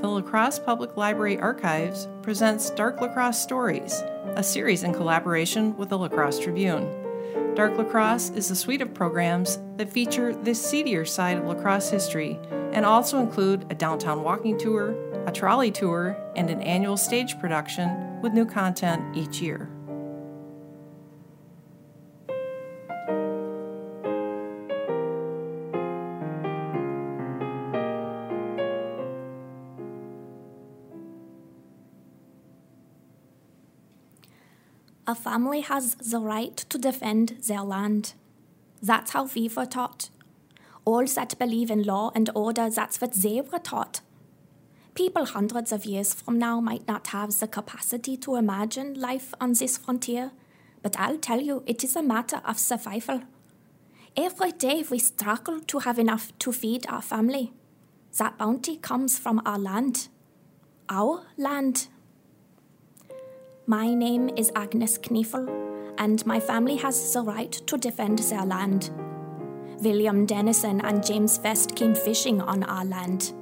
the La Crosse Public Library Archives presents Dark La Crosse Stories, a series in collaboration with the La Crosse Tribune. Dark La Crosse is a suite of programs that feature the seedier side of La Crosse history and also include a downtown walking tour, a trolley tour, and an annual stage production with new content each year. A family has the right to defend their land. That's how we were taught. All that believe in law and order, that's what they were taught. People hundreds of years from now might not have the capacity to imagine life on this frontier, but I'll tell you, it is a matter of survival. Every day we struggle to have enough to feed our family. That bounty comes from our land. Our land. My name is Agnes Kniefel, and my family has the right to defend their land. William Dennison and James West came fishing on our land.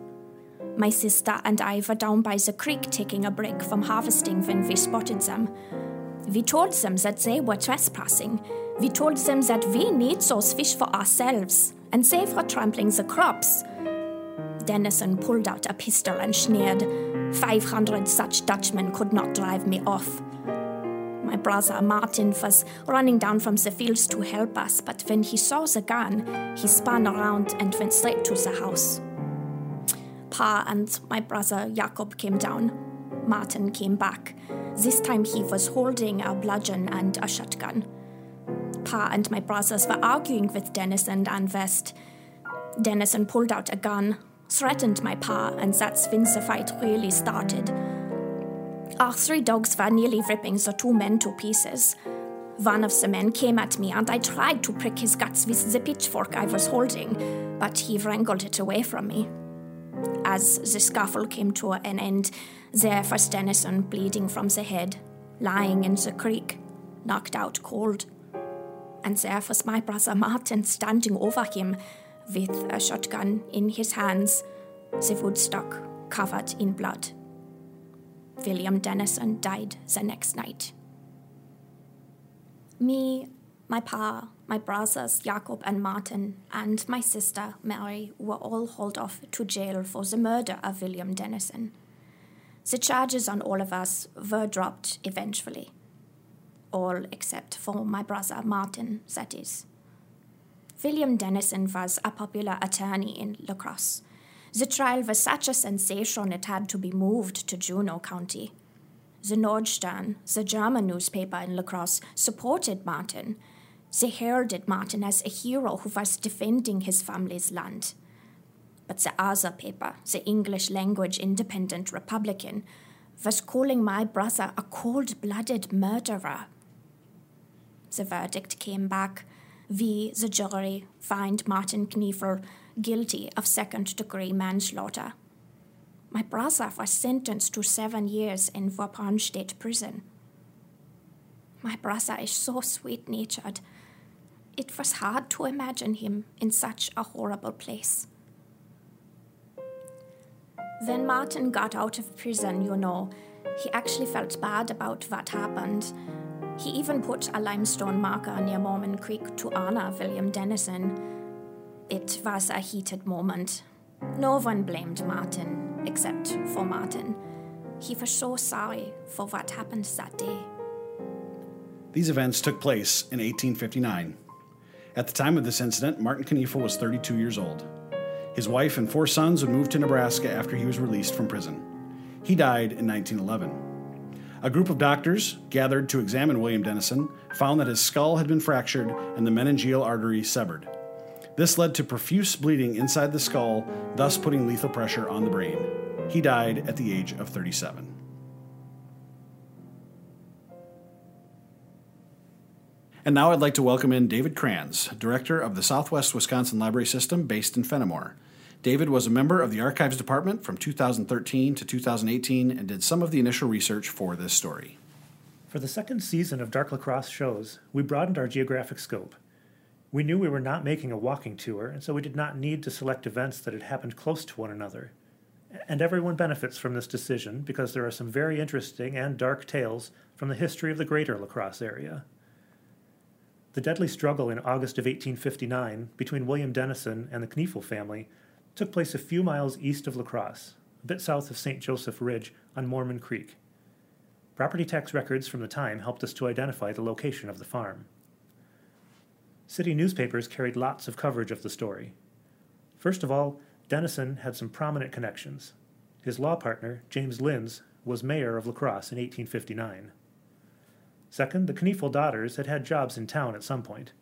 My sister and I were down by the creek taking a break from harvesting when we spotted them. We told them that they were trespassing. We told them that we need those fish for ourselves, and they were trampling the crops. Dennison pulled out a pistol and sneered. Five hundred such Dutchmen could not drive me off. My brother Martin was running down from the fields to help us, but when he saw the gun, he spun around and went straight to the house. Pa and my brother Jakob came down. Martin came back. This time he was holding a bludgeon and a shotgun. Pa and my brothers were arguing with Dennison and West. Dennison pulled out a gun, threatened my pa, and that's when the fight really started. Our three dogs were nearly ripping the two men to pieces. One of the men came at me, and I tried to prick his guts with the pitchfork I was holding, but he wrangled it away from me. As the scuffle came to an end, there was Dennison bleeding from the head, lying in the creek, knocked out cold. And there was my brother Martin standing over him, with a shotgun in his hands, the woodstock covered in blood. William Dennison died the next night. Me, my pa, my brothers Jakob and Martin, and my sister Mary were all hauled off to jail for the murder of William Dennison. The charges on all of us were dropped eventually. All except for my brother Martin, that is. William Dennison was a popular attorney in La Crosse. The trial was such a sensation it had to be moved to Juneau County. The Nordstern, the German newspaper in La Crosse, supported Martin. They heralded Martin as a hero who was defending his family's land. But the other paper, the English language Independent Republican, was calling my brother a cold blooded murderer. The verdict came back we, the jury, find Martin Kniefel guilty of second degree manslaughter. My brother was sentenced to seven years in State Prison. My brother is so sweet natured. It was hard to imagine him in such a horrible place. When Martin got out of prison, you know, he actually felt bad about what happened he even put a limestone marker near Mormon Creek to honor William Dennison. It was a heated moment. No one blamed Martin, except for Martin. He was so sorry for what happened that day. These events took place in 1859. At the time of this incident, Martin Kniefel was 32 years old. His wife and four sons would move to Nebraska after he was released from prison. He died in 1911. A group of doctors, gathered to examine William Dennison, found that his skull had been fractured and the meningeal artery severed. This led to profuse bleeding inside the skull, thus putting lethal pressure on the brain. He died at the age of 37. And now I'd like to welcome in David Kranz, Director of the Southwest Wisconsin Library System based in Fennimore. David was a member of the Archives Department from 2013 to 2018 and did some of the initial research for this story. For the second season of Dark La Crosse shows, we broadened our geographic scope. We knew we were not making a walking tour, and so we did not need to select events that had happened close to one another. and everyone benefits from this decision because there are some very interesting and dark tales from the history of the greater La Crosse area. The deadly struggle in August of 1859 between William Dennison and the Kniefel family took place a few miles east of La Crosse, a bit south of St. Joseph Ridge on Mormon Creek. Property tax records from the time helped us to identify the location of the farm. City newspapers carried lots of coverage of the story. First of all, Dennison had some prominent connections. His law partner, James Lyndes, was mayor of La Crosse in 1859. Second, the Kniefel daughters had had jobs in town at some point.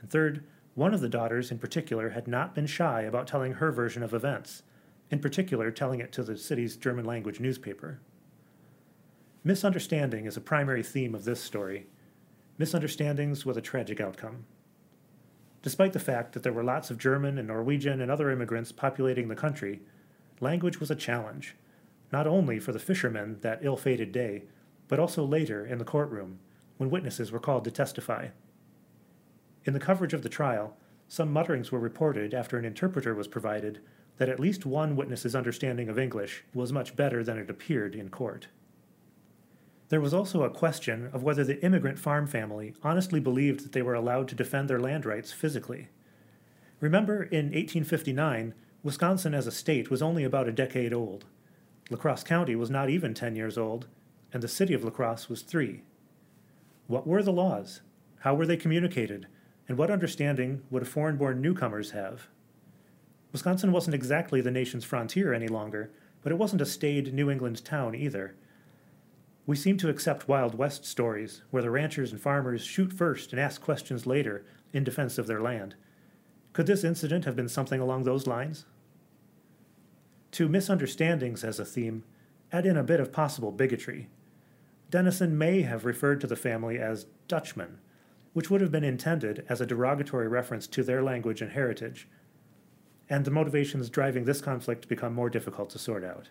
And third, one of the daughters in particular had not been shy about telling her version of events, in particular, telling it to the city's German language newspaper. Misunderstanding is a primary theme of this story. Misunderstandings with a tragic outcome. Despite the fact that there were lots of German and Norwegian and other immigrants populating the country, language was a challenge, not only for the fishermen that ill fated day, but also later in the courtroom when witnesses were called to testify. In the coverage of the trial, some mutterings were reported after an interpreter was provided that at least one witness's understanding of English was much better than it appeared in court. There was also a question of whether the immigrant farm family honestly believed that they were allowed to defend their land rights physically. Remember, in 1859, Wisconsin as a state was only about a decade old. La Crosse County was not even 10 years old, and the city of La Crosse was three. What were the laws? How were they communicated? And what understanding would foreign born newcomers have? Wisconsin wasn't exactly the nation's frontier any longer, but it wasn't a staid New England town either. We seem to accept Wild West stories, where the ranchers and farmers shoot first and ask questions later in defense of their land. Could this incident have been something along those lines? To misunderstandings as a theme, add in a bit of possible bigotry. Dennison may have referred to the family as Dutchmen, which would have been intended as a derogatory reference to their language and heritage, and the motivations driving this conflict become more difficult to sort out.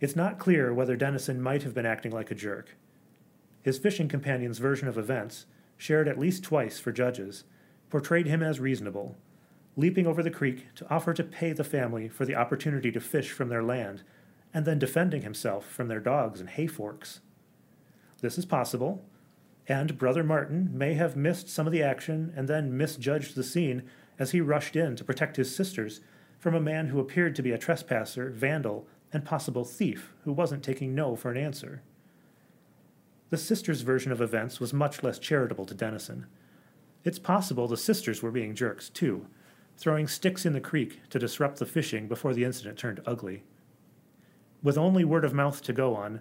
It's not clear whether Dennison might have been acting like a jerk. His fishing companion's version of events, shared at least twice for judges, portrayed him as reasonable, leaping over the creek to offer to pay the family for the opportunity to fish from their land, and then defending himself from their dogs and hay forks. This is possible, and Brother Martin may have missed some of the action and then misjudged the scene as he rushed in to protect his sisters from a man who appeared to be a trespasser, vandal, and possible thief who wasn't taking no for an answer. The sisters' version of events was much less charitable to Dennison. It's possible the sisters were being jerks, too, throwing sticks in the creek to disrupt the fishing before the incident turned ugly. With only word of mouth to go on,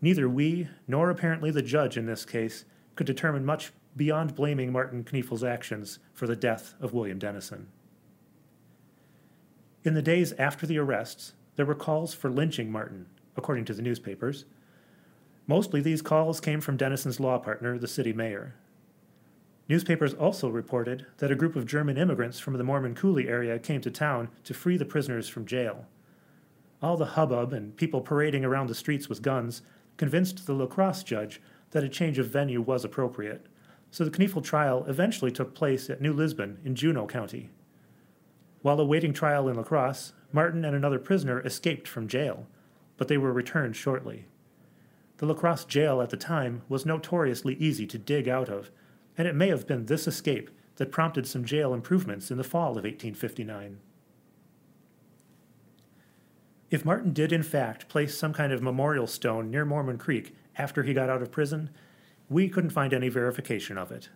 neither we nor apparently the judge in this case could determine much beyond blaming Martin Kniefel's actions for the death of William Dennison. In the days after the arrests, there were calls for lynching Martin, according to the newspapers. Mostly these calls came from Dennison's law partner, the city mayor. Newspapers also reported that a group of German immigrants from the Mormon Coulee area came to town to free the prisoners from jail. All the hubbub and people parading around the streets with guns convinced the La Crosse judge that a change of venue was appropriate, so the Kniefel trial eventually took place at New Lisbon in Juneau County. While awaiting trial in La Crosse, Martin and another prisoner escaped from jail, but they were returned shortly. The La Crosse jail at the time was notoriously easy to dig out of, and it may have been this escape that prompted some jail improvements in the fall of 1859. If Martin did in fact place some kind of memorial stone near Mormon Creek after he got out of prison, we couldn't find any verification of it.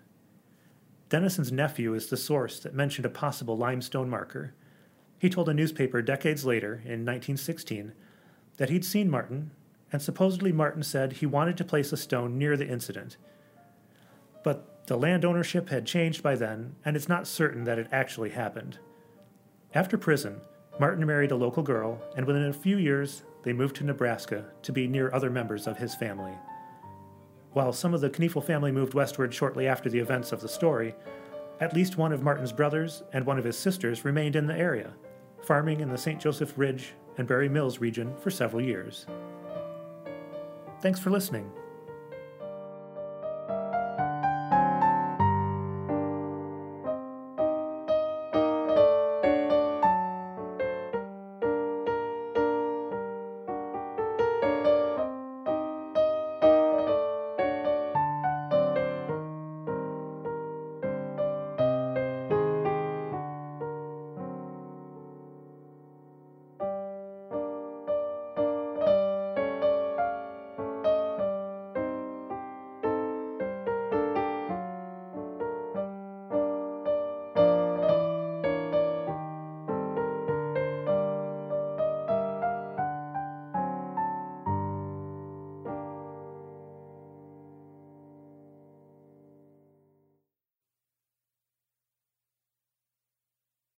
Dennison's nephew is the source that mentioned a possible limestone marker, he told a newspaper decades later, in 1916, that he'd seen Martin, and supposedly Martin said he wanted to place a stone near the incident. But the land ownership had changed by then, and it's not certain that it actually happened. After prison, Martin married a local girl, and within a few years, they moved to Nebraska to be near other members of his family. While some of the Kniefel family moved westward shortly after the events of the story, at least one of Martin's brothers and one of his sisters remained in the area farming in the St. Joseph Ridge and Barre Mills region for several years. Thanks for listening.